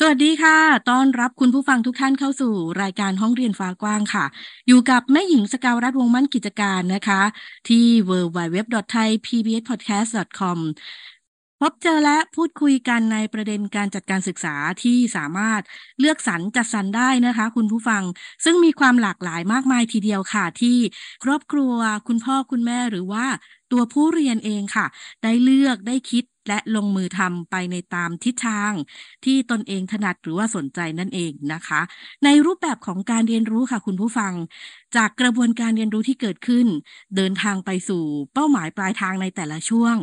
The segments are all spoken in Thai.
สวัสดีค่ะ ต้อนรับคุณผู้ฟังทุกท่านเข้าสู่รายการห้องเรียนฟ้ากว้างค่ะ อยู่กับแม่หญิงสกาวรัฐวงมั่นกิจการนะคะ ที่ www.thaipbspodcast.com พบเจอและพูดคุยกันในประเด็นการจัดการศึกษาที่สามารถเลือกสรรจัดสรรได้นะคะ คุณผู้ฟังซึ่งมีความหลากหลายมากมายทีเดียวค่ะ ที่ครอบครัวคุณพ่อคุณแม่หรือว่าตัวผู้เรียนเองค่ะ ได้เลือกได้คิด และลงมือทำไปในตามทิศทางที่ตนเองถนัดหรือว่าสนใจนั่นเองนะคะ ในรูปแบบของการเรียนรู้ค่ะคุณผู้ฟัง จากกระบวนการเรียนรู้ที่เกิดขึ้น เดินทางไปสู่เป้าหมายปลายทางในแต่ละช่วง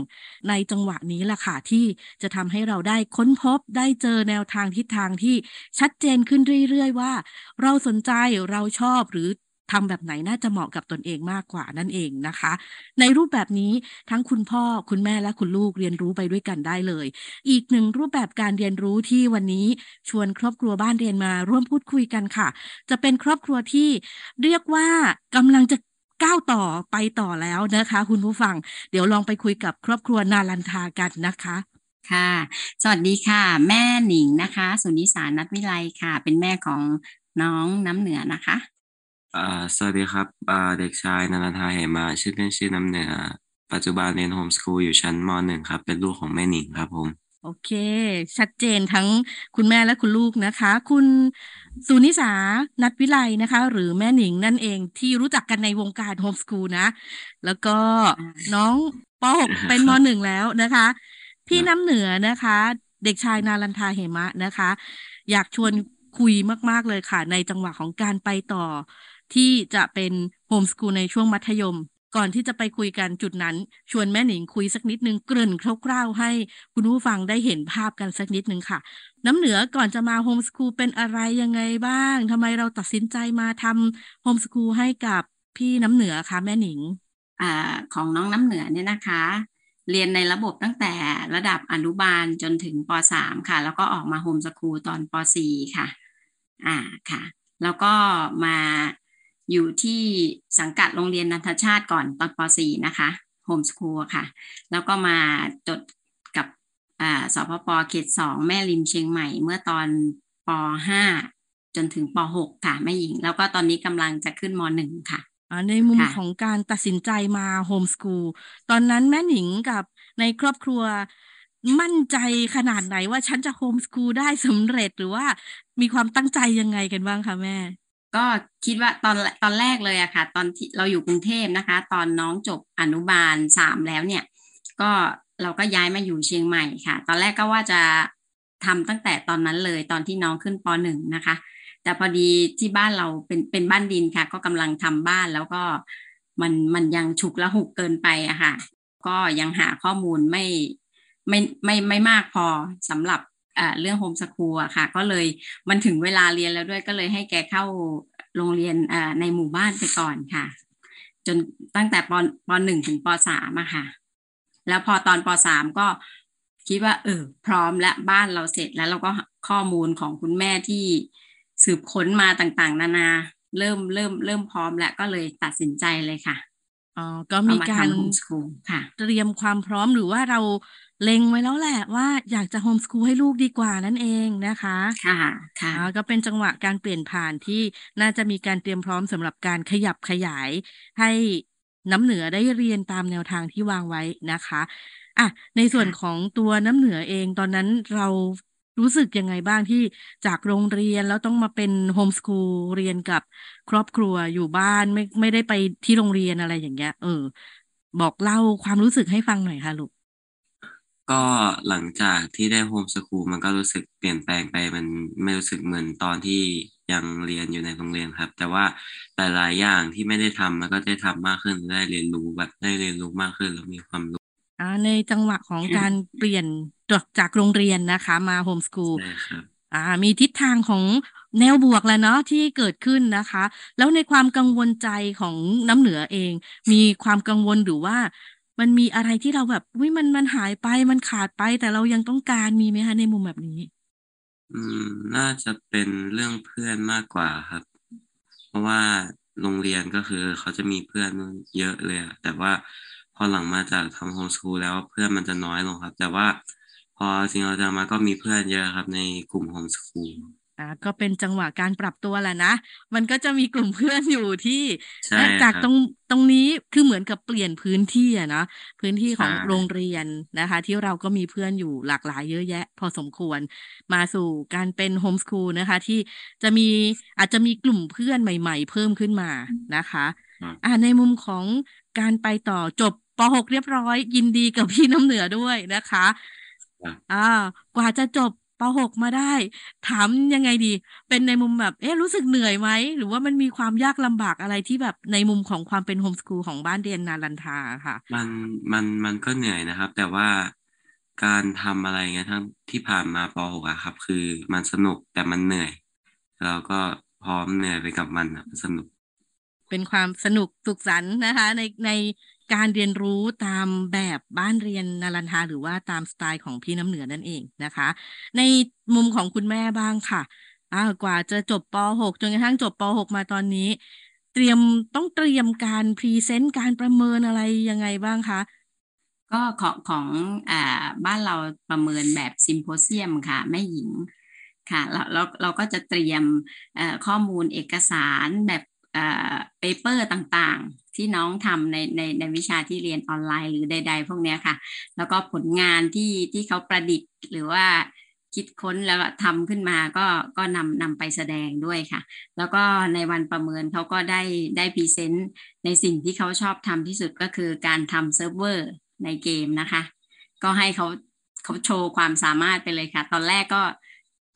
ในจังหวะนี้แหละค่ะที่จะทำให้เราได้ค้นพบได้เจอแนวทางทิศทางที่ชัดเจนขึ้นเรื่อยๆ ว่า เราสนใจเราชอบหรือ ทำแบบไหนน่าจะเหมาะกับตนเองมากกว่านั่นเองนะคะ ในรูปแบบนี้ทั้งคุณพ่อคุณแม่และคุณลูกเรียนรู้ไปด้วยกันได้เลย อีกหนึ่งรูปแบบการเรียนรู้ที่วันนี้ชวนครอบครัวบ้านเรียนมาร่วมพูดคุยกันค่ะ จะเป็นครอบครัวที่เรียกว่ากำลังจะก้าวต่อไปต่อแล้วนะคะ คุณผู้ฟัง เดี๋ยวลองไปคุยกับครอบครัวนาลันทากันนะคะค่ะ สวัสดีค่ะ แม่หนิงนะคะ สุนิสานัทวิไลค่ะ เป็นแม่ของน้องน้ำเหนือนะคะ อ่าสวัสดีครับอ่าเด็กชายนันทาเหมา ชื่อเล่นชื่อน้ำเหนือ ปัจจุบันเรียน homeschool อยู่ชั้นมหนึ่งครับ เป็นลูกของแม่หนิงครับผม โอเค ชัดเจนทั้งคุณแม่และคุณลูกนะคะ คุณสุนิสานัทวิไลนะคะ หรือแม่หนิงนั่นเองที่รู้จักกันในวงการ homeschool นะ แล้วก็น้องป .6 เป็นมหนึ่งแล้วนะคะ พี่น้ำเหนือนะคะ เด็กชายนาลันทาเหมะนะคะ อยากชวนคุยมาก ๆ เลยค่ะ ในจังหวะของการไปต่อ ที่จะเป็นโฮมสกูลในช่วงมัธยม ก่อนที่จะไปคุยกันจุดนั้น ชวนแม่หนิงคุยสักนิดนึงเกริ่นคร่าวๆ ให้คุณผู้ฟังได้เห็นภาพกันสักนิดนึงค่ะ น้ำเหนือก่อนจะมาโฮมสกูลเป็นอะไรยังไงบ้างทำไมเราตัดสินใจมาทำโฮมสกูลให้กับพี่น้ำเหนือคะแม่หนิงอ่าของน้องน้ำเหนือเนี่ยนะคะ เรียนในระบบตั้งแต่ระดับอนุบาลจนถึงป .3 ค่ะ แล้วก็ออกมาโฮมสกูลตอนป .4 ค่ะ อ่าค่ะ แล้วก็มา อยู่ที่สังกัดโรงเรียนนันทชาติก่อนตอนป .4 นะคะ homeschool ค่ะ แล้วก็มาจดกับสพปเขตสองแม่ริมเชียงใหม่เมื่อตอนป .5 จนถึงป .6 ค่ะแม่หญิง แล้วก็ตอนนี้กำลังจะขึ้นม .1 ค่ะในมุมของการตัดสินใจมา homeschool ตอนนั้นแม่หนิงกับในครอบครัวมั่นใจขนาดไหนว่าฉันจะโฮมสคูลได้สำเร็จหรือว่ามีความตั้งใจยังไงกันบ้างคะแม่ ก็คิดว่าตอนตอนแรกเลยอะค่ะ ตอนที่เราอยู่กรุงเทพนะคะ ตอนน้องจบอนุบาลสามแล้วเนี่ย ก็เราก็ย้ายมาอยู่เชียงใหม่ค่ะ ตอนแรกก็ว่าจะทำตั้งแต่ตอนนั้นเลยตอนที่น้องขึ้นปหนึ่งนะคะ แต่พอดีที่บ้านเราเป็นเป็นบ้านดินค่ะ ก็กำลังทำบ้านแล้วก็มันมันยังฉุกละหุกเกินไปอะค่ะ ก็ยังหาข้อมูลไม่ไม่ไม่ไม่มากพอสำหรับ เรื่องโฮมสคูลอะค่ะ ก็เลยมันถึงเวลาเรียนแล้วด้วยก็เลยให้แกเข้าโรงเรียนในหมู่บ้านไปก่อนค่ะ จนตั้งแต่ปปหนึ่งถึงปสามอะค่ะ แล้วพอตอนปสามก็คิดว่า เออ พร้อมและบ้านเราเสร็จแล้วเราก็ข้อมูลของคุณแม่ที่สืบค้นมาต่างๆ นานา เริ่มเริ่มเริ่มพร้อมแล้วก็เลยตัดสินใจเลยค่ะอ๋อก็มีการเตรียมความพร้อมหรือว่าเรา เล็งไว้แล้วแหละว่าอยากจะโฮมสคูลให้ลูกดีกว่านั่นเองนะคะ ค่ะ ค่ะ ก็เป็นจังหวะการเปลี่ยนผ่านที่น่าจะมีการเตรียมพร้อมสำหรับการขยับขยาย ให้น้ำเหนือได้เรียนตามแนวทางที่วางไว้นะคะอะในส่วนของตัวน้ำเหนือเองตอนนั้นเรารู้สึกยังไงบ้างที่จากโรงเรียนแล้วต้องมาเป็นโฮมสคูลเรียนกับครอบครัวอยู่บ้านไม่ไม่ได้ไปที่โรงเรียนอะไรอย่างเงี้ย เออ บอกเล่าความรู้สึกให้ฟังหน่อยค่ะลูก ก็หลังจากที่ได้โฮมสคูลมันก็รู้สึกเปลี่ยนแปลงไปมันไม่รู้สึกเหมือนตอนที่ยังเรียนอยู่ในโรงเรียนครับ แต่ว่าหลาย ๆ อย่างที่ไม่ได้ทำมันก็ได้ทำมากขึ้นได้เรียนรู้แบบได้เรียนรู้มากขึ้นแล้วมีความรู้อ่าในจังหวะของการเปลี่ยนจากจากโรงเรียนนะคะ มาโฮมสคูลอ่ามีทิศทางของแนวบวกแล้วเนาะที่เกิดขึ้นนะคะ แล้วในความกังวลใจของน้ำเหนือเอง มีความกังวลหรือว่า มันมีอะไรที่เราแบบอุ้ยมันมันหายไปมันขาดไป แต่เรายังต้องการมีไหมคะในมุมแบบนี้ อืม น่าจะเป็นเรื่องเพื่อนมากกว่าครับ เพราะว่าโรงเรียนก็คือเขาจะมีเพื่อนเยอะเลยแต่ว่าพอหลังมาจากทำโฮมสคูลแล้วเพื่อนมันจะน้อยลงครับ แต่ว่าพอจริงเราจะมาก็มีเพื่อนเยอะครับในกลุ่มโฮมสคูล อ่าก็เป็นจังหวะการปรับตัวแหละนะ มันก็จะมีกลุ่มเพื่อนอยู่ที่ใช่เอ่อจากครับตรงตรงนี้คือเหมือนกับเปลี่ยนพื้นที่อะเนาะพื้นที่ของใช่โรงเรียนนะคะ ที่เราก็มีเพื่อนอยู่หลากหลายเยอะแยะ พอสมควรมาสู่การเป็นโฮมสคูลนะคะ ที่จะมีอาจจะมีกลุ่มเพื่อนใหม่ ๆ เพิ่มขึ้นมานะคะครับอ่าในมุมของการไปต่อจบป .6 เรียบร้อย ยินดีกับพี่น้ำเหนือด้วยนะคะครับอ่ากว่าจะจบ ป .6 มาได้ ถามยังไงดี เป็นในมุมแบบ เอ๊ะรู้สึกเหนื่อยไหม หรือว่ามันมีความยากลำบากอะไรที่แบบในมุมของความเป็นโฮมสคูลของบ้านเรียนนารันทาค่ะ มันมันมันก็เหนื่อยนะครับ แต่ว่าการทำอะไรเงี้ยทั้งที่ผ่านมาป .6 อะครับ คือมันสนุกแต่มันเหนื่อย เราก็พร้อมเหนื่อยไปกับมันอะมันสนุกเป็นความสนุกสุขสันต์นะคะ ในใน การเรียนรู้ตามแบบบ้านเรียนนาลันทาหรือว่าตามสไตล์ของพี่น้ำเหนือนั่นเองนะคะ ในมุมของคุณแม่บ้างค่ะอ่ากว่าจะจบป .6 จนกระทั่งจบป .6 มาตอนนี้ เตรียมต้องเตรียมการ present การประเมินอะไรยังไงบ้างคะก็ของของอ่าบ้านเราประเมินแบบ symposium ค่ะแม่หญิงค่ะแล้วเราเราก็จะเตรียมข้อมูลเอกสารแบบ เอ่อ paper ต่างๆ ที่น้องทำในในในวิชาที่เรียนออนไลน์หรือใด ๆ พวกนี้ค่ะ แล้วก็ผลงานที่ที่เขาประดิษฐ์หรือว่าคิดค้นแล้วทำขึ้นมาก็ก็นำนำไปแสดงด้วยค่ะ แล้วก็ในวันประเมินเขาก็ได้ได้ present ในสิ่งที่เขาชอบทำที่สุดก็คือการทำเซิร์ฟเวอร์ในเกมนะคะ ก็ให้เขาเขาโชว์ความสามารถไปเลยค่ะ ตอนแรกก็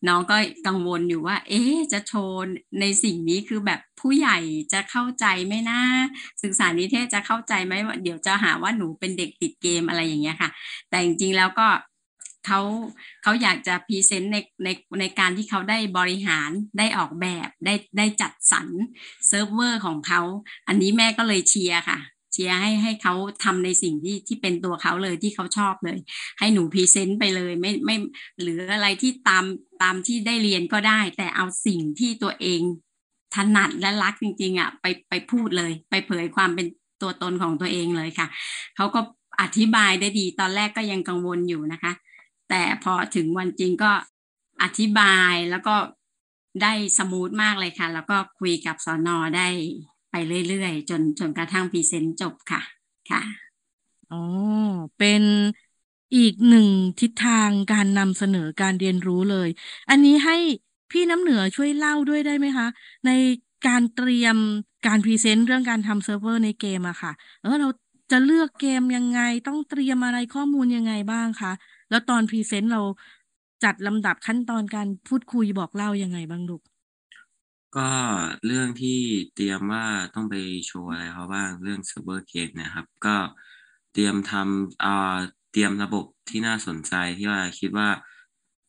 น้องก็กังวลอยู่ว่า เอ๊จะโชว์ในสิ่งนี้คือแบบผู้ใหญ่จะเข้าใจไหมนะศึกษานิเทศก์จะเข้าใจไหมว่าเดี๋ยวจะหาว่าหนูเป็นเด็กติดเกมอะไรอย่างเงี้ยค่ะ แต่จริงๆแล้วก็เขาเขาอยากจะ present ในในในการที่เขาได้บริหารได้ออกแบบได้ได้จัดสรรเซิร์ฟเวอร์ของเขา อันนี้แม่ก็เลยเชียร์ค่ะ เชียร์ให้ให้เขาทำในสิ่งที่ที่เป็นตัวเขาเลยที่เขาชอบเลย ให้หนู present ไปเลยไม่ไม่หรืออะไรที่ตามตามที่ได้เรียนก็ได้ แต่เอาสิ่งที่ตัวเองถนัดและรักจริงๆอะไปไปพูดเลย ไปเผยความเป็นตัวตนของตัวเองเลยค่ะเขาก็อธิบายได้ดีตอนแรกก็ยังกังวลอยู่นะคะ แต่พอถึงวันจริงก็อธิบายแล้วก็ได้ smooth มากเลยค่ะ แล้วก็คุยกับสอนอได้ ไปเรื่อยๆ จนจนกระทั่ง present จบค่ะค่ะอ๋อเป็นอีกหนึ่งทิศทางการนำเสนอการเรียนรู้เลย อันนี้ให้พี่น้ำเหนือช่วยเล่าด้วยได้ไหมคะ ในการเตรียมการ present เรื่องการทำเซิร์ฟเวอร์ในเกมอะค่ะเออเราจะเลือกเกมยังไงต้องเตรียมอะไรข้อมูลยังไงบ้างคะแล้วตอน present เราจัดลำดับขั้นตอนการพูดคุยบอกเล่ายังไงบ้างลูก ก็เรื่องที่เตรียมว่าต้องไปโชว์อะไรเขาบ้างเรื่องเซิร์ฟเวอร์เกมนะครับ ก็เตรียมทำอ่าเตรียมระบบที่น่าสนใจที่ว่าคิดว่า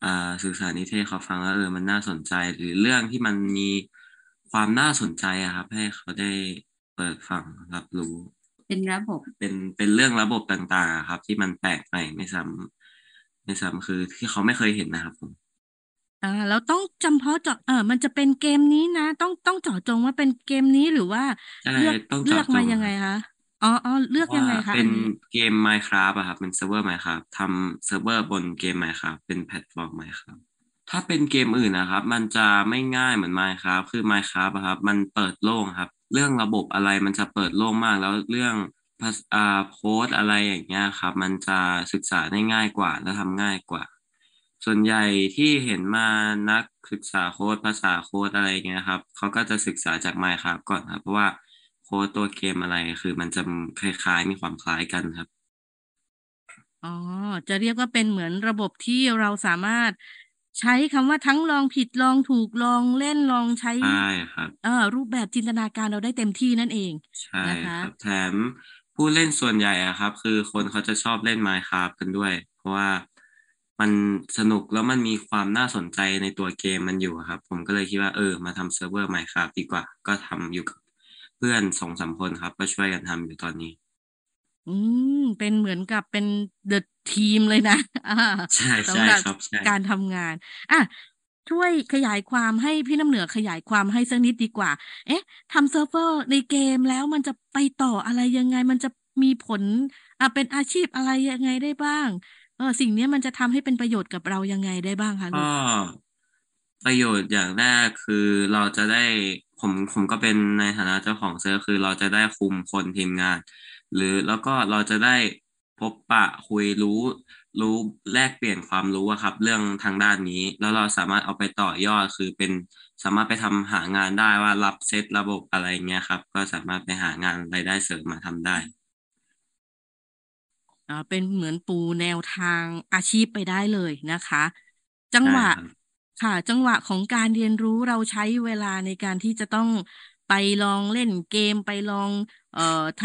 อ่าศึกษานิเทศก์เขาฟังแล้วเออมันน่าสนใจ หรือเรื่องที่มันมีความน่าสนใจอะครับ ให้เขาได้เปิดฟังรับรู้ เป็นระบบ เป็นเป็นเรื่องระบบต่างๆอะครับ ที่มันแปลกใหม่ไม่ซ้ำไม่ซ้ำคือที่เขาไม่เคยเห็นนะครับผม อ่าแล้วต้องจำเพาะเจาะเออมันจะเป็นเกมนี้นะ ต้องต้องเจาะจงว่าเป็นเกมนี้หรือว่าใช่เลือกต้องเลืเจาะอกจมางยังไงครับคะอ๋ออ๋อเลือกยังไงว่าคะเป็อันนนี้ เกม Minecraft อะครับเป็นเซิร์ฟเวอร์ Minecraft ทำเซิร์ฟเวอร์บนเกม Minecraft เป็นแพลตฟอร์ม Minecraft ถ้าเป็นเกมอื่นนะครับ มันจะไม่ง่ายเหมือน Minecraft คือ Minecraft อะครับ มันเปิดโล่งครับ เรื่องระบบอะไรมันจะเปิดโล่งมากแล้วเรื่องภาษอ่าโค้ดอะไรอย่างเงี้ยครับ มันจะศึกษาได้ง่ายกว่าและทำง่ายกว่า ส่วนใหญ่ที่เห็นมานักศึกษาโค้ดภาษาโค้ดอะไรเงี้ยครับเขาก็จะศึกษาจาก Minecraft ก่อนครับ เพราะว่าโค้ดตัวเกมอะไรคือมันจะคล้ายๆ มีความคล้ายกันครับ อ๋อ จะเรียกว่าเป็นเหมือนระบบที่เราสามารถใช้คำว่าทั้งลองผิดลองถูกลองเล่นลองใช้ใช่ครับเอ่อรูปแบบจินตนาการเราได้เต็มที่นั่นเอง ใช่นะคะครับแถมผู้เล่นส่วนใหญ่อะครับ คือคนเขาจะชอบเล่น Minecraft กันด้วย เพราะว่า มันสนุกแล้วมันมีความน่าสนใจในตัวเกมมันอยู่อะครับ ผมก็เลยคิดว่าเออมาทำเซิร์ฟเวอร์ Minecraft ดีกว่า ก็ทำอยู่กับเพื่อนสองสามคนครับ ก็ช่วยกันทำอยู่ตอนนี้ อืม เป็นเหมือนกับเป็น the team เลยนะอ่าใช่ใช่สำหรับครับใช่การทำงานอะช่วยขยายความให้พี่น้ำเหนือขยายความให้สักนิดดีกว่า เอ๊ะทำเซิร์ฟเวอร์ในเกมแล้วมันจะไปต่ออะไรยังไง มันจะมีผลอะเป็นอาชีพอะไรยังไงได้บ้าง เออสิ่งเนี้ยมันจะทำให้เป็นประโยชน์กับเรายังไงได้บ้างคะลูก็กประโยชน์อย่างแรกคือเราจะได้ผมผมก็เป็นในฐานะเจ้าของเซิร์ฟคือเราจะได้คุมคนทีมงาน หรือแล้วก็เราจะได้พบปะคุยรู้รู้แลกเปลี่ยนความรู้อะครับ เรื่องทางด้านนี้ แล้วเราสามารถเอาไปต่อยอดคือเป็นสามารถไปทำหางานได้ว่ารับเซตระบบอะไรเงี้ยครับ ก็สามารถไปหางานรายได้เสริมมาทำได้ เป็นเหมือนปูแนวทางอาชีพไปได้เลยนะคะ จังหวะใช่ครับค่ะ จังหวะของการเรียนรู้เราใช้เวลาในการที่จะต้องไปลองเล่นเกมไปลอง เอ่อท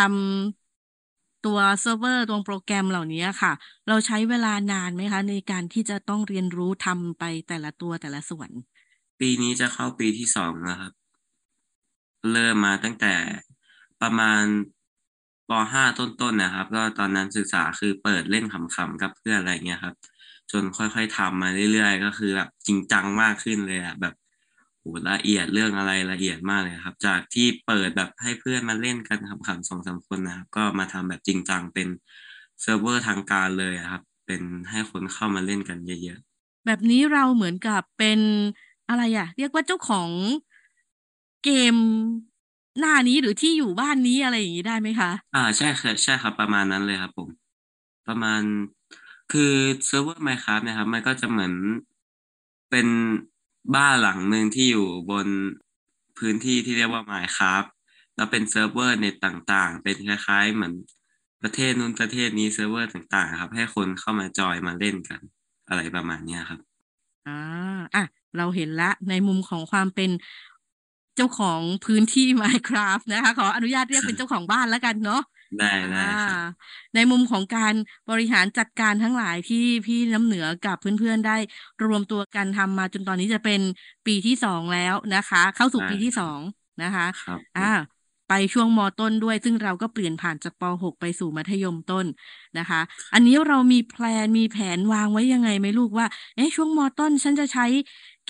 ำตัวเซิร์ฟเวอร์ตัวโปรแกรมเหล่านี้ค่ะ เราใช้เวลานานไหมคะ ในการที่จะต้องเรียนรู้ทำไปแต่ละตัวแต่ละส่วน ปีนี้จะเข้าปีที่สองแล้วครับ เริ่มมาตั้งแต่ประมาณ ปห้าต้นๆนะครับ ก็ตอนนั้นศึกษาคือเปิดเล่นขำๆกับเพื่อนอะไรเงี้ยครับ จนค่อยๆทำมาเรื่อยๆ ก็คือแบบจริงจังมากขึ้นเลยอะแบบโหละเอียดเรื่องอะไรละเอียดมากเลยครับ จากที่เปิดแบบให้เพื่อนมาเล่นกันขำๆสองสามคนนะครับ ก็มาทำแบบจริงจังเป็นเซิร์ฟเวอร์ทางการเลยอะครับ เป็นให้คนเข้ามาเล่นกันเยอะๆ แบบนี้เราเหมือนกับเป็นอะไรอะเรียกว่าเจ้าของเกม หน้านี้หรือที่อยู่บ้านนี้อะไรอย่างนี้ได้ไหมคะ อ่าใช่ครับใช่ครับ ประมาณนั้นเลยครับผม ประมาณคือเซิร์ฟเวอร์ Minecraft นะครับ มันก็จะเหมือนเป็นบ้านหลังหนึ่งที่อยู่บนพื้นที่ที่เรียกว่า Minecraft แล้วเป็นเซิร์ฟเวอร์เน็ตต่างๆ เป็นคล้ายๆ เหมือนประเทศนู้นประเทศนี้เซิร์ฟเวอร์ต่างๆ ครับ ให้คนเข้ามาจอยมาเล่นกัน อะไรประมาณเนี้ยครับ อ่าอะ เราเห็นละในมุมของความเป็น เจ้าของพื้นที่ Minecraft นะคะ ขออนุญาตเรียกเป็นเจ้าของบ้านแล้วกันเนาะได้ได้อ่าครับในมุมของการบริหารจัดการทั้งหลายที่พี่น้ำเหนือกับเพื่อนๆได้รวมตัวกันทำมาจนตอนนี้จะเป็นปีที่สองแล้วนะคะ เข้าสู่ได้ปีที่ครับสองนะคะ ครับผมอ่า ไปช่วงมต้นด้วย ซึ่งเราก็เปลี่ยนผ่านจากป .6 ไปสู่มัธยมต้นนะคะ อันนี้เรามีแพลนมีแผนวางไว้ยังไงไหมลูกว่า เอ๊ะช่วงมต้นฉันจะใช้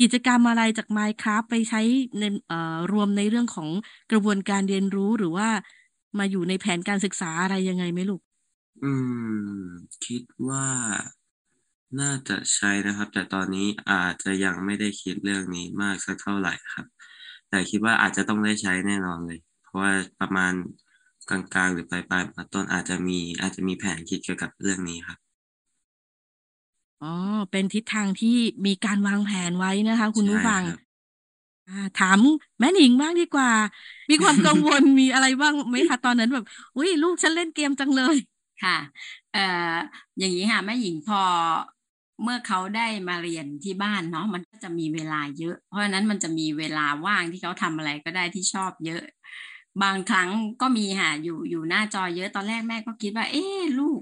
กิจกรรมอะไรจาก Minecraft ไปใช้ในเอ่อรวมในเรื่องของกระบวนการเรียนรู้หรือว่ามาอยู่ในแผนการศึกษาอะไรยังไงไหมลูก อืม คิดว่าน่าจะใช้นะครับ แต่ตอนนี้อาจจะยังไม่ได้คิดเรื่องนี้มากสักเท่าไหร่ครับ แต่คิดว่าอาจจะต้องได้ใช้แน่นอนเลย ว่าประมาณกลางๆ หรือปลายๆมาต้นอาจจะมีอาจจะมีแผนคิดเกี่ยวกับเรื่องนี้ครับอ๋อเป็นทิศทางที่มีการวางแผนไว้นะคะ คุณผู้ใช่ฟังครับอ่าถามแม่หนิงบ้างดีกว่า มีความกังวลมีอะไรบ้างไหมคะตอนนั้นแบบอุ้ยลูกฉันเล่นเกมจังเลยค่ะ เอ่ออย่างนี้ค่ะแม่หญิงพอเมื่อเขาได้มาเรียนที่บ้านเนาะมันก็จะมีเวลาเยอะ เพราะฉะนั้นมันจะมีเวลาว่างที่เขาทำอะไรก็ได้ที่ชอบเยอะ บางครั้งก็มีค่ะอยู่อยู่หน้าจอเยอะตอนแรกแม่ก็คิดว่า เอ๊ลูก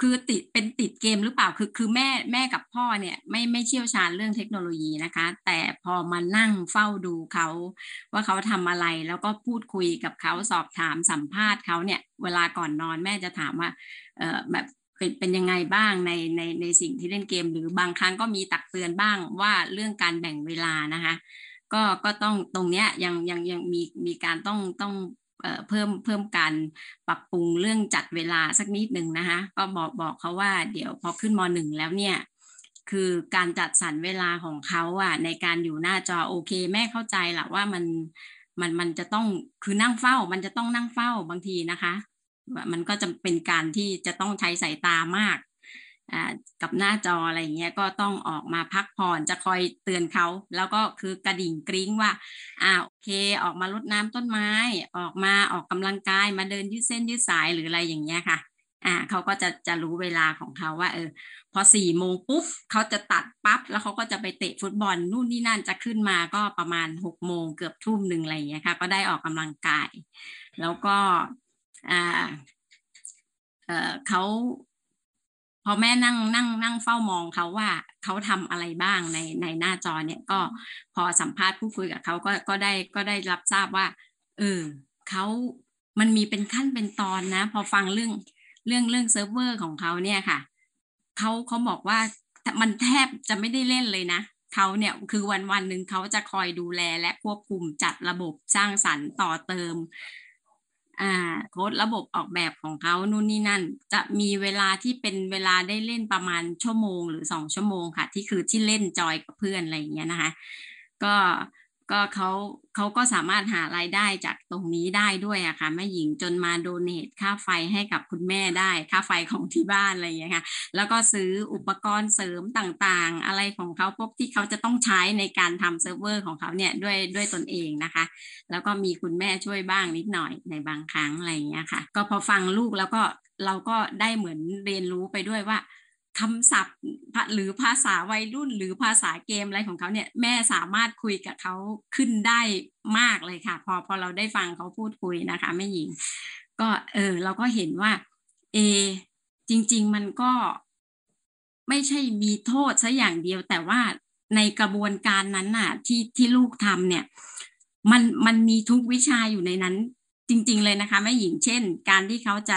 คือติดเป็นติดเกมหรือเปล่าคือคือแม่แม่กับพ่อเนี่ย ไม่ไม่เชี่ยวชาญเรื่องเทคโนโลยีนะคะ แต่พอมานั่งเฝ้าดูเขาว่าเขาทำอะไรแล้วก็พูดคุยกับเขาสอบถามสัมภาษณ์เขาเนี่ย เวลาก่อนนอนแม่จะถามว่า เออแบบเป็นเป็นยังไงบ้างในในในสิ่งที่เล่นเกม หรือบางครั้งก็มีตักเตือนบ้างว่าเรื่องการแบ่งเวลานะคะ ก็ก็ต้องตรงเนี้ยยังยังยังมีมีการต้องต้องเอ่อเพิ่มเพิ่มการปรับปรุงเรื่องจัดเวลาสักนิดหนึ่งนะคะก็บอกบอกเขาว่าเดี๋ยวพอขึ้นมหนึ่งแล้วเนี่ยคือการจัดสรรเวลาของเขาอะในการอยู่หน้าจอโอเค แม่เข้าใจแหละว่ามันมันมันจะต้องคือนั่งเฝ้า มันจะต้องนั่งเฝ้าบางทีนะคะ มันก็จะเป็นการที่จะต้องใช้สายตามาก กับหน้าจออะไรเงี้ยก็ต้องออกมาพักผ่อนจะคอยเตือนเขา แล้วก็คือกระดิ่งกริ้งว่าอ่าโอเค ออกมารดน้ำต้นไม้ ออกมาออกกำลังกายมาเดินยืดเส้นยืดสายหรืออะไรอย่างเงี้ยค่ะอ่าเขาก็จะจะรู้เวลาของเขาว่า เออ พอสี่โมงปุ๊บเขาจะตัดปั๊บแล้วเขาก็จะไปเตะฟุตบอลนู่นนี่นั่นจะขึ้นมาก็ประมาณหกโมงเกือบทุ่มหนึ่งอะไรอย่างเงี้ยค่ะ ก็ได้ออกกำลังกาย แล้วก็อ่าเออเขา พอแม่นั่งนั่งนั่งเฝ้ามองเขาว่าเขาทำอะไรบ้างในในหน้าจอเนี่ยก็พอสัมภาษณ์พูดคุยกับเขาก็ก็ได้ก็ได้รับทราบว่า เออเขามันมีเป็นขั้นเป็นตอนนะ พอฟังเรื่องเรื่องเรื่องเซิร์ฟเวอร์ของเขาเนี่ยค่ะเขาเขาบอกว่ามันแทบจะไม่ได้เล่นเลยนะเขาเนี่ยคือวันวันหนึ่งเขาจะคอยดูแลและควบคุมจัดระบบสร้างสรรค์ต่อเติม อ่าโค้ดระบบออกแบบของเขานู่นนี่นั่น จะมีเวลาที่เป็นเวลาได้เล่นประมาณชั่วโมงหรือสองชั่วโมงค่ะ ที่คือที่เล่นจอยกับเพื่อนอะไรอย่างเงี้ยนะคะ ก็ ก็เขาเขาก็สามารถหารายได้จากตรงนี้ได้ด้วยอะค่ะแม่หญิงจนมา donate ค่าไฟให้กับคุณแม่ได้ค่าไฟของที่บ้านอะไรอย่างเงี้ยค่ะ แล้วก็ซื้ออุปกรณ์เสริมต่างๆ อะไรของเขาพวกที่เขาจะต้องใช้ในการทำเซิร์ฟเวอร์ของเขาเนี่ยด้วยด้วยตนเองนะคะ แล้วก็มีคุณแม่ช่วยบ้างนิดหน่อยในบางครั้งอะไรอย่างเงี้ยค่ะ ก็พอฟังลูกแล้วก็เราก็ได้เหมือนเรียนรู้ไปด้วยว่า คำศัพท์หรือภาษาวัยรุ่น หรือภาษาเกมอะไรของเขาเนี่ยแม่สามารถคุยกับเขาขึ้นได้มากเลยค่ะ พอพอเราได้ฟังเขาพูดคุยนะคะแม่หญิง ก็เออเราก็เห็นว่า เอ จริง ๆ มันก็ไม่ใช่มีโทษซะอย่างเดียว แต่ว่าในกระบวนการนั้นน่ะ ที่ที่ลูกทำเนี่ย มันมันมีทุกวิชาอยู่ในนั้นจริง ๆ เลยนะคะแม่หญิงเช่น การที่เขาจะ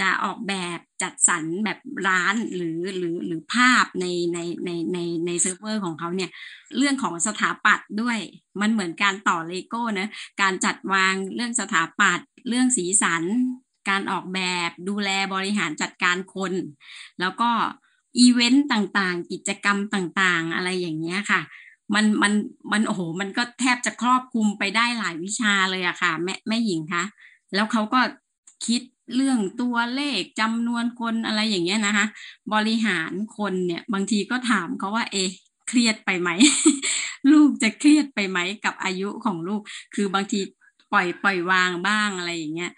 จะออกแบบจัดสรรแบบร้านหรือหรือหรือภาพในในในในในเซิร์ฟเวอร์ของเขาเนี่ยเรื่องของสถาปัตย์ด้วย มันเหมือนการต่อเลโก้นะการจัดวางเรื่องสถาปัตย์เรื่องสีสัน การออกแบบดูแลบริหารจัดการคน แล้วก็อีเวนต์ต่างๆ กิจกรรมต่างๆ อะไรอย่างเงี้ยค่ะมันมันมันโอ้โหมันก็แทบจะครอบคลุมไปได้หลายวิชาเลยอะค่ะ แม่แม่หญิงคะแล้วเขาก็คิด เรื่องตัวเลขจำนวนคนอะไรอย่างเงี้ยนะคะ บริหารคนเนี่ยบางทีก็ถามเขาว่า เอเครียดไปไหม ลูกจะเครียดไปไหมกับอายุของลูก คือบางทีปล่อยปล่อยวางบ้างอะไรอย่างเงี้ย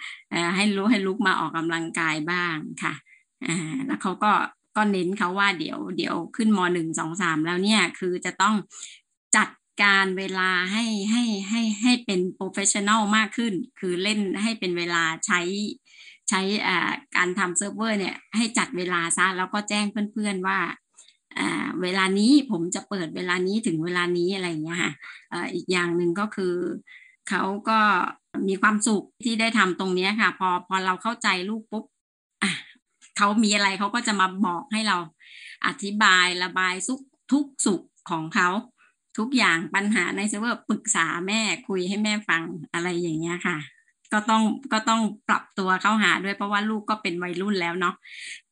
ให้รู้ให้ลูกมาออกกำลังกายบ้างค่ะอ่าแล้วเขาก็ก็เน้นเขาว่าเดี๋ยวเดี๋ยวขึ้น ม. หนึ่งสองสามแล้วเนี่ย คือจะต้องจัดการเวลาให้ให้ให้ให้เป็น professional มากขึ้น คือเล่นให้เป็นเวลาใช้ ใช้การทำเซิร์ฟเวอร์เนี่ยให้จัดเวลาซะแล้วก็แจ้งเพื่อนๆว่าเวลานี้ผมจะเปิดเวลานี้ถึงเวลานี้อะไรอย่างเงี้ยค่ะอีกอย่างหนึ่งก็คือเขาก็มีความสุขที่ได้ทำตรงนี้ค่ะ พอพอเราเข้าใจลูกปุ๊บเขามีอะไรเขาก็จะมาบอกให้เราอธิบายระบายสุขทุกข์สุขของเขาทุกอย่างปัญหาในเซิร์ฟเวอร์ปรึกษาแม่คุยให้แม่ฟังอะไรอย่างเงี้ยค่ะ ก็ต้องก็ต้องปรับตัวเข้าหาด้วยเพราะว่าลูกก็เป็นวัยรุ่นแล้วเนาะ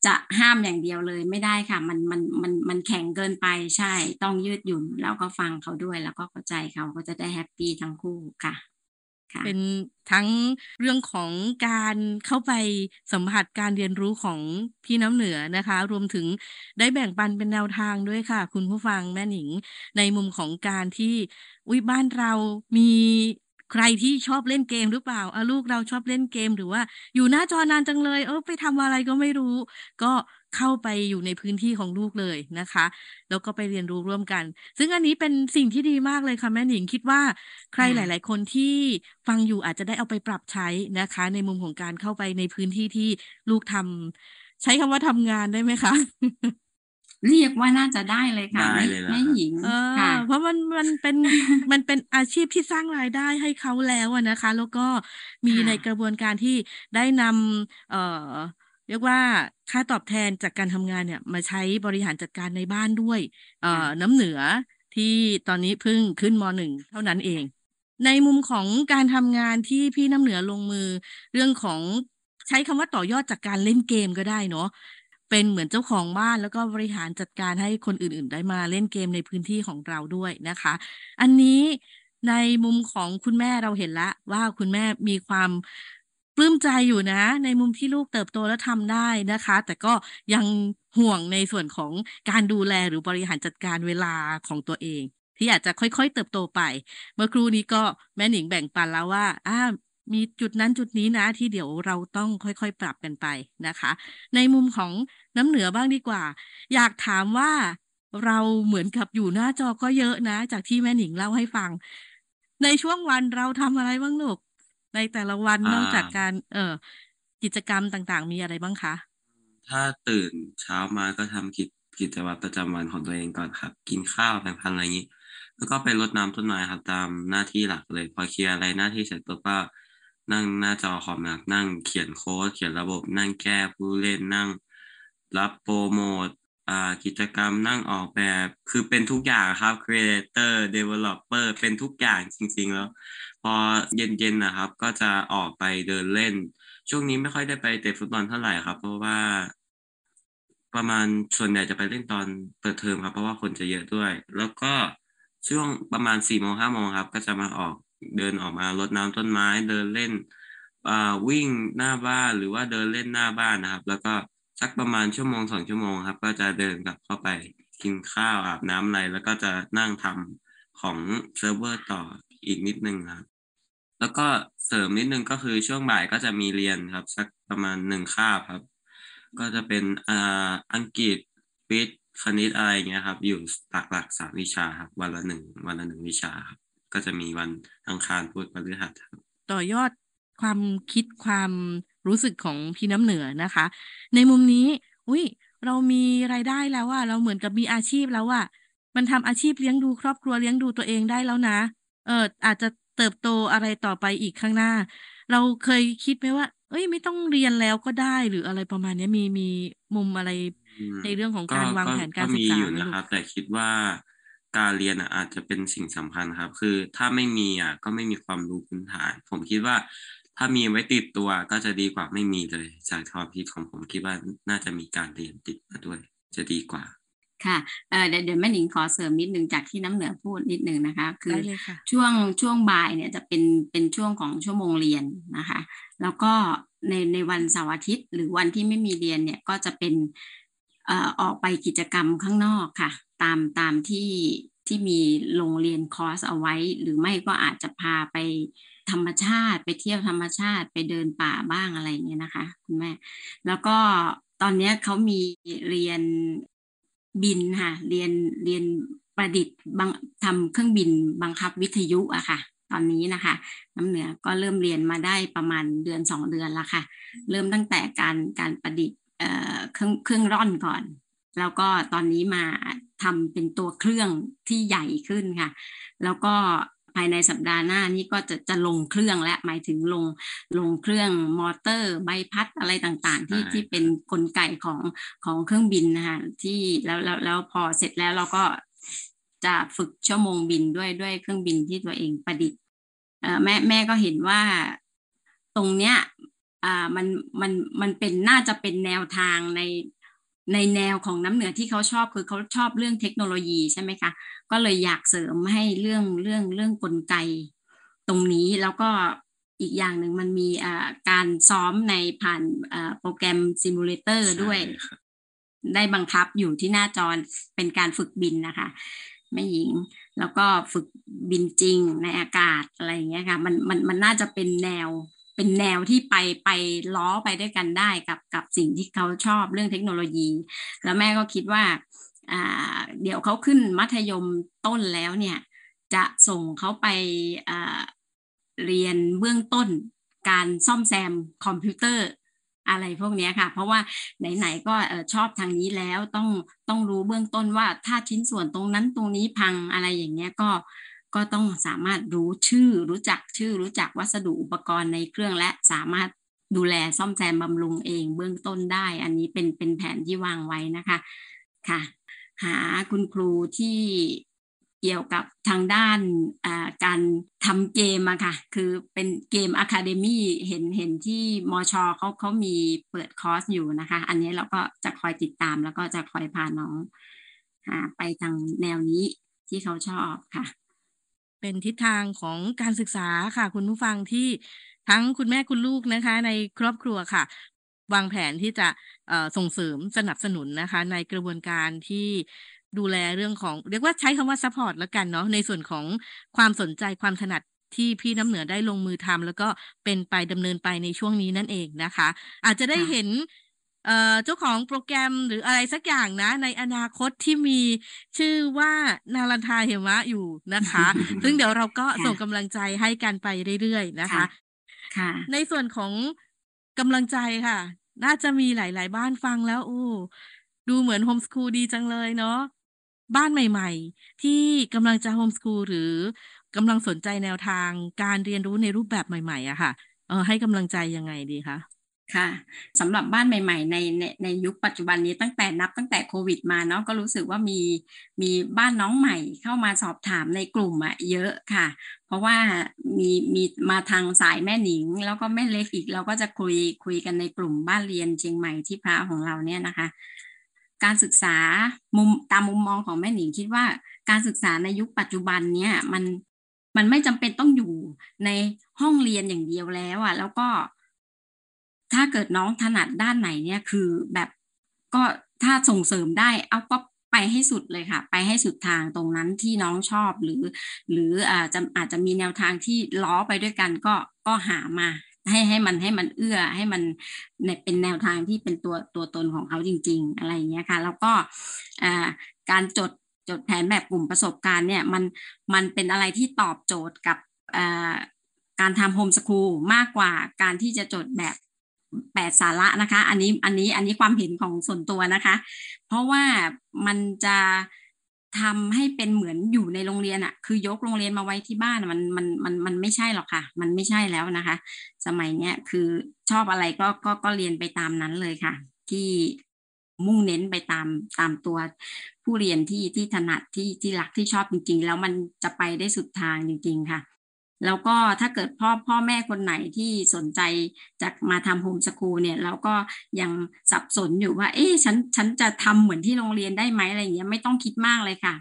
จะห้ามอย่างเดียวเลยไม่ได้ค่ะ มันมันมันมันแข็งเกินไปใช่ ต้องยืดหยุ่นแล้วก็ฟังเขาด้วย แล้วก็เข้าใจเขาก็จะได้แฮปปี้ทั้งคู่ค่ะเป็นทั้งเรื่องของการเข้าไปสัมผัสการเรียนรู้ของพี่น้ำเหนือนะคะ รวมถึงได้แบ่งปันเป็นแนวทางด้วยค่ะ คุณผู้ฟังแม่หนิง ในมุมของการที่อุ้ยบ้านเรามี ใครที่ชอบเล่นเกมหรือเปล่าอาลูกเราชอบเล่นเกมหรือว่าอยู่หน้าจอนานจังเลย เออไปทำอะไรก็ไม่รู้ ก็เข้าไปอยู่ในพื้นที่ของลูกเลยนะคะ แล้วก็ไปเรียนรู้ร่วมกัน ซึ่งอันนี้เป็นสิ่งที่ดีมากเลยค่ะแม่หนิงคิดว่าใครหลาย ๆ คนที่ฟังอยู่อาจจะได้เอาไปปรับใช้นะคะ ในมุมของการเข้าไปในพื้นที่ที่ลูกทำใช้คำว่าทำงานได้ไหมคะ เรียกว่าน่าจะได้เลยค่ะแม่หญิงค่ะเพราะมันมันเป็นมันเป็นอาชีพที่สร้างรายได้ให้เขาแล้วนะคะ แล้วก็มีในกระบวนการที่ได้นำเอ่อเรียกว่าค่าตอบแทนจากการทำงานเนี่ยมาใช้บริหารจัดการในบ้านด้วยเอ่อน้ำเหนือที่ตอนนี้เพิ่งขึ้นมหนึ่งเท่านั้นเอง ในมุมของการทำงานที่พี่น้ำเหนือลงมือเรื่องของใช้คำว่าต่อยอดจากการเล่นเกมก็ได้เนาะ เป็นเหมือนเจ้าของบ้านแล้วก็บริหารจัดการให้คนอื่นๆ ได้มาเล่นเกมในพื้นที่ของเราด้วยนะคะ อันนี้ในมุมของคุณแม่เราเห็นละว่าคุณแม่มีความปลื้มใจอยู่นะ ในมุมที่ลูกเติบโตแล้วทำได้นะคะ แต่ก็ยังห่วงในส่วนของการดูแลหรือบริหารจัดการเวลาของตัวเอง ที่อาจจะค่อยๆ เติบโตไป เมื่อครู่นี้ก็แม่หนิงแบ่งปันแล้วว่าอ่า มีจุดนั้นจุดนี้นะที่เดี๋ยวเราต้องค่อยๆ ปรับกันไปนะคะ ในมุมของน้ำเหนือบ้างดีกว่า อยากถามว่าเราเหมือนกับอยู่หน้าจอก็เยอะนะ จากที่แม่หนิงเล่าให้ฟัง ในช่วงวันเราทำอะไรบ้างลูกในแต่ละวันนอกจากการเออกิจกรรมต่างๆ มีอะไรบ้างคะ ถ้าตื่นเช้ามาก็ทำกิจกิจวัตรประจำวันของตัวเองก่อนครับ กินข้าวแปรงฟันอะไรอย่างนี้ แล้วก็ไปรดน้ำต้นไม้ครับตามหน้าที่หลักเลย พอเคลียร์อะไรหน้าที่เสร็จตัวก็ นั่งหน้าจอคอมนะนั่งเขียนโค้ดเขียนระบบ นั่งแก้ผู้เล่นนั่ง รับโปรโมทอ่ากิจกรรมนั่งออกแบบ คือเป็นทุกอย่างครับ Creator Developer เป็นทุกอย่างจริง ๆ แล้ว พอเย็นๆนะครับ ก็จะออกไปเดินเล่น ช่วงนี้ไม่ค่อยได้ไปเตะฟุตบอลเท่าไหร่ครับ เพราะว่า ประมาณส่วนใหญ่จะไปเล่นตอนเปิดเทอมครับ เพราะว่าคนจะเยอะด้วย แล้วก็ช่วงประมาณสี่โมงห้าโมงครับ ก็จะมาออก เดินออกมารดน้ำต้นไม้เดินเล่นอ่าวิ่งหน้าบ้านหรือว่าเดินเล่นหน้าบ้านนะครับ แล้วก็สักประมาณชั่วโมงสองชั่วโมงครับ ก็จะเดินกลับเข้าไปกินข้าวอาบน้ำอะไรแล้วก็จะนั่งทำของเซิร์ฟเวอร์ต่ออีกนิดนึงครับ แล้วก็เสริมนิดนึงก็คือช่วงบ่ายก็จะมีเรียนครับ สักประมาณหนึ่งคาบครับ ก็จะเป็นอ่าอังกฤษวิทย์คณิตอะไรเงี้ยครับ อยู่หลักหลักสามวิชาครับวันละหนึ่งวันละหนึ่งวิชาครับ ก็จะมีวันอังคารพุธพฤหัสครับต่อยอดความคิดความรู้สึกของพี่น้ำเหนือนะคะ ในมุมนี้ อุ้ยเรามีรายได้แล้วว่าเราเหมือนกับมีอาชีพแล้วว่ามันทำอาชีพเลี้ยงดูครอบครัวเลี้ยงดูตัวเองได้แล้วนะ เอออาจจะเติบโตอะไรต่อไปอีกข้างหน้า เราเคยคิดไหมว่า เอ้ยไม่ต้องเรียนแล้วก็ได้หรืออะไรประมาณนี้มีมีมุมอะไรอืมในเรื่องของก็การวางก็แผนการก็ศึกมีษาอยู่ไหมนะลูกครับ แต่คิดว่า การเรียนอะอาจจะเป็นสิ่งสำคัญครับ คือถ้าไม่มีอะก็ไม่มีความรู้พื้นฐาน ผมคิดว่า ถ้ามีไว้ติดตัวก็จะดีกว่าไม่มีเลย จากความคิดของผมคิดว่าน่าจะมีการเรียนติดมาด้วย จะดีกว่าค่ะเออเดี๋ยวเดี๋ยวแม่หนิงขอเสริมนิดนึงจากที่น้ำเหนือพูดนิดนึงนะคะ คือได้เลยค่ะช่วงช่วงบ่ายเนี่ยจะเป็นเป็นช่วงของชั่วโมงเรียนนะคะ แล้วก็ในในวันเสาร์อาทิตย์ หรือวันที่ไม่มีเรียนเนี่ยก็จะเป็นเอ่อออกไปกิจกรรมข้างนอกค่ะ ตามตามที่ที่มีโรงเรียนคอร์สเอาไว้ หรือไม่ก็อาจจะพาไปธรรมชาติไปเที่ยวธรรมชาติไปเดินป่าบ้างอะไรเงี้ยนะคะคุณแม่ แล้วก็ตอนนี้เขามีเรียนบินค่ะ เรียนเรียนประดิษฐ์บังทำเครื่องบินบังคับวิทยุอะค่ะ ตอนนี้นะคะ น้ำเหนือก็เริ่มเรียนมาได้ประมาณเดือนสองเดือนล้วค่ะ เริ่มตั้งแต่การการประดิษฐ์เอ่อเครื่องเครื่องร่อนก่อน แล้วก็ตอนนี้มาทำเป็นตัวเครื่องที่ใหญ่ขึ้นค่ะ แล้วก็ภายในสัปดาห์หน้านี้ก็จะจะลงเครื่องและหมายถึงลงลงเครื่องมอเตอร์ใบพัดอะไรต่างๆ ที่ใช่ที่เป็นกลไกของของเครื่องบินนะคะที่แล้วแล้วแล้วพอเสร็จแล้วเราก็จะฝึกชั่วโมงบินด้วยด้วยเครื่องบินที่ตัวเองประดิษฐ์เอ่อแม่แม่ก็เห็นว่าตรงเนี้ยอ่ามันมันมันเป็นน่าจะเป็นแนวทางใน ในแนวของน้ำเหนือที่เขาชอบคือเขาชอบเรื่องเทคโนโลยีใช่ไหมคะก็เลยอยากเสริมให้เรื่องเรื่องเรื่องกลไกตรงนี้แล้วก็อีกอย่างหนึ่งมันมีอ่าการซ้อมในผ่านอ่าโปรแกรม simulator ด้วยใช่ครับได้บังคับอยู่ที่หน้าจอเป็นการฝึกบินนะคะแม่หญิง แล้วก็ฝึกบินจริงในอากาศอะไรอย่างเงี้ยค่ะมันมันมันน่าจะเป็นแนว เป็นแนวที่ไปไปล้อไปด้วยกันได้กับกับสิ่งที่เขาชอบเรื่องเทคโนโลยี แล้วแม่ก็คิดว่าอ่าเดี๋ยวเขาขึ้นมัธยมต้นแล้วเนี่ย จะส่งเขาไปอ่าเรียนเบื้องต้นการซ่อมแซมคอมพิวเตอร์อะไรพวกนี้ค่ะ เพราะว่าไหนๆก็ชอบทางนี้แล้วต้องต้องรู้เบื้องต้นว่าถ้าชิ้นส่วนตรงนั้นตรงนี้พังอะไรอย่างเงี้ยก็ ก็ต้องสามารถรู้ชื่อ รู้จักชื่อ รู้จักวัสดุอุปกรณ์ในเครื่องและสามารถดูแลซ่อมแซมบำรุงเองเบื้องต้นได้ อันนี้เป็นเป็นแผนที่วางไว้นะคะค่ะ หาคุณครูที่เกี่ยวกับทางด้านการทำเกมอะค่ะ คือเป็นเกมอะคาเดมี่เห็นเห็นที่มอชอเขาเขามีเปิดคอร์สอยู่นะคะ อันนี้เราก็จะคอยติดตามแล้วก็จะคอยพาน้อง หาไปทางแนวนี้ที่เขาชอบค่ะ เป็นทิศทางของการศึกษาค่ะ คุณผู้ฟังที่ทั้งคุณแม่คุณลูกนะคะ ในครอบครัวค่ะ วางแผนที่จะส่งเสริมสนับสนุนนะคะ ในกระบวนการที่ดูแลเรื่องของ เรียกว่าใช้คำว่า support แล้วกันเนาะในส่วนของความสนใจความถนัดที่พี่น้ำเหนือได้ลงมือทำแล้วก็เป็นไปดำเนินไปในช่วงนี้นั่นเองนะคะ อาจจะได้เห็น เอ่อเจ้าของโปรแกรมหรืออะไรสักอย่างนะ ในอนาคตที่มีชื่อว่านารันทาเหมะอยู่นะคะ ซึ่งเดี๋ยวเราก็ค่ะส่งกำลังใจให้กันไปเรื่อยๆนะคะค่ะค่ะในส่วนของกำลังใจค่ะ น่าจะมีหลาย ๆ บ้านฟังแล้วโอ้ดูเหมือนโฮมส o ูลดีจังเลยเนาะบ้านใหม่ ๆ ที่กำลังจะโฮมส o ูลหรือกำลังสนใจแนวทางการเรียนรู้ในรูปแบบใหม่ ๆอะค่ะเออให้กำลังใจยังไงดีคะ ค่ะสำหรับบ้านใหม่ ๆ ในในในยุคปัจจุบันนี้ตั้งแต่นับตั้งแต่โควิดมาเนาะก็รู้สึกว่ามีมีบ้านน้องใหม่เข้ามาสอบถามในกลุ่มอะเยอะค่ะ เพราะว่ามีมีมาทางสายแม่หนิง แล้วก็แม่เล็กอีกเราก็จะคุยคุยกันในกลุ่มบ้านเรียนเชียงใหม่ที่พระของเราเนี่ยนะคะ การศึกษามุมตามมุมมองของแม่หนิงคิดว่าการศึกษาในยุคปัจจุบันเนี่ยมันมันไม่จำเป็นต้องอยู่ในห้องเรียนอย่างเดียวแล้วอะแล้วก็ ถ้าเกิดน้องถนัดด้านไหนเนี่ยคือแบบก็ถ้าส่งเสริมได้เอาก็ไปให้สุดเลยค่ะ ไปให้สุดทางตรงนั้นที่น้องชอบหรือ หรืออาจจะอาจจะมีแนวทางที่ล้อไปด้วยกันก็ก็หามาให้ให้มันให้มันเอื้อให้มันเป็นแนวทางที่เป็นตัวตัวตนของเขาจริง ๆ อะไรอย่างเงี้ยค่ะ แล้วก็การจดจดแผนแบบกลุ่มประสบการณ์เนี่ยมันมันเป็นอะไรที่ตอบโจทย์กับการทำโฮมสคูลมากกว่าการที่จะจดแบบ แปดสาระนะคะ อันนี้อันนี้อันนี้ความเห็นของส่วนตัวนะคะ เพราะว่ามันจะทำให้เป็นเหมือนอยู่ในโรงเรียนอะคือยกโรงเรียนมาไว้ที่บ้านมันมันมันมันไม่ใช่หรอกค่ะ มันไม่ใช่แล้วนะคะ สมัยเนี้ยคือชอบอะไรก็ก็ก็เรียนไปตามนั้นเลยค่ะ ที่มุ่งเน้นไปตามตามตัวผู้เรียนที่ที่ถนัดที่ที่รักที่ชอบจริง ๆ แล้วมันจะไปได้สุดทางจริง ๆ ค่ะ แล้วก็ถ้าเกิดพ่อพ่อแม่คนไหนที่สนใจจะมาทำโฮมสคูลเนี่ยแล้วก็ยังสับสนอยู่ว่า เอ๊ะฉันฉันจะทำเหมือนที่โรงเรียนได้ไหมอะไรอย่างเงี้ยไม่ต้องคิดมากเลยค่ะ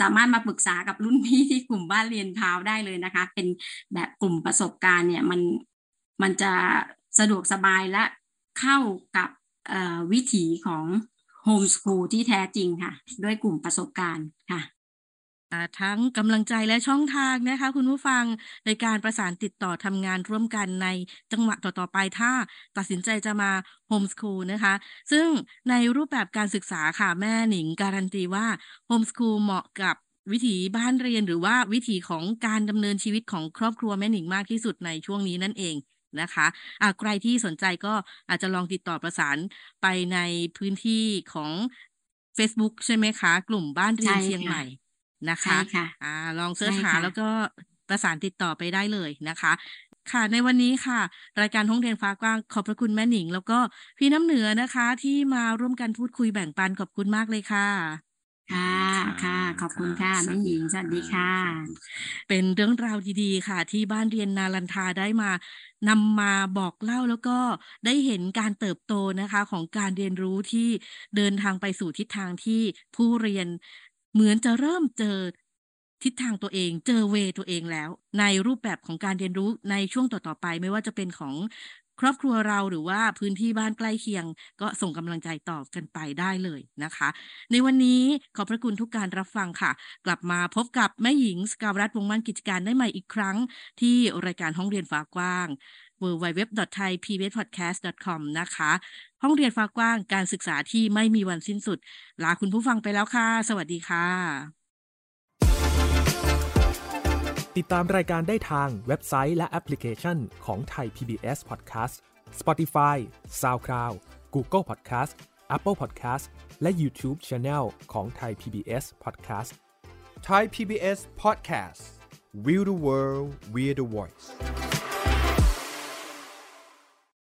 สามารถมาปรึกษากับรุ่นพี่ที่กลุ่มบ้านเรียนพาวได้เลยนะคะ เป็นแบบกลุ่มประสบการณ์เนี่ยมันมันจะสะดวกสบายและเข้ากับวิถีของโฮมสคูลที่แท้จริงค่ะ ด้วยกลุ่มประสบการณ์ค่ะ ทั้งกำลังใจและช่องทางนะคะ คุณผู้ฟังในการประสานติดต่อทำงานร่วมกันในจังหวะต่อ ๆ ไปถ้าตัดสินใจจะมาโฮมสคูลนะคะ ซึ่งในรูปแบบการศึกษาค่ะ แม่หนิงการันตีว่าโฮมสคูลเหมาะกับวิถีบ้านเรียนหรือว่าวิถีของการดำเนินชีวิตของครอบครัวแม่หนิงมากที่สุดในช่วงนี้นั่นเองนะคะะใครที่สนใจก็อาจจะลองติดต่อประสานไปในพื้นที่ของ Facebook ใช่ไหมคะ กลุ่มบ้านเรียนเชียงใหม่ นะคะค่ะอ่าลองเสิร์ชหาแล้วก็ประสานติดต่อไปได้เลยนะคะ ค่ะในวันนี้ค่ะ รายการห้องเรียนฟ้ากว้างขอบพระคุณแม่หนิง แล้วก็พี่น้ำเหนือนะคะ ที่มาร่วมกันพูดคุยแบ่งปันขอบคุณมากเลยค่ะค่ะค่ะ ขอบคุณค่ะแม่หญิงสวัสดีค่ะ เป็นเรื่องราวดีๆค่ะ ที่บ้านเรียนนาลันทาได้มานำมาบอกเล่าแล้วก็ได้เห็นการเติบโตนะคะ ของการเรียนรู้ที่เดินทางไปสู่ทิศทางที่ผู้เรียน เหมือนจะเริ่มเจอทิศทางตัวเอง เจอเวตัวเองแล้ว ในรูปแบบของการเรียนรู้ในช่วงต่อๆไป ไม่ว่าจะเป็นของครอบครัวเราหรือว่าพื้นที่บ้านใกล้เคียง ก็ส่งกำลังใจต่อกันไปได้เลยนะคะ ในวันนี้ขอบพระคุณทุกการรับฟังค่ะ กลับมาพบกับแม่หญิงสกาวรัตวงมั่นกิจการได้ใหม่อีกครั้ง ที่รายการห้องเรียนฝากว้าง www.thaipbspodcast.com นะคะ ห้องเรียนฟ้ากว้างการศึกษาที่ไม่มีวันสิ้นสุด ลาคุณผู้ฟังไปแล้วค่ะ สวัสดีค่ะ ติดตามรายการได้ทางเว็บไซต์และแอปพลิเคชันของไทย PBS Podcast Spotify SoundCloud Google Podcast Apple Podcast และ YouTube Channel ของไทย PBS Podcast Thai PBS Podcast We the World We the Voice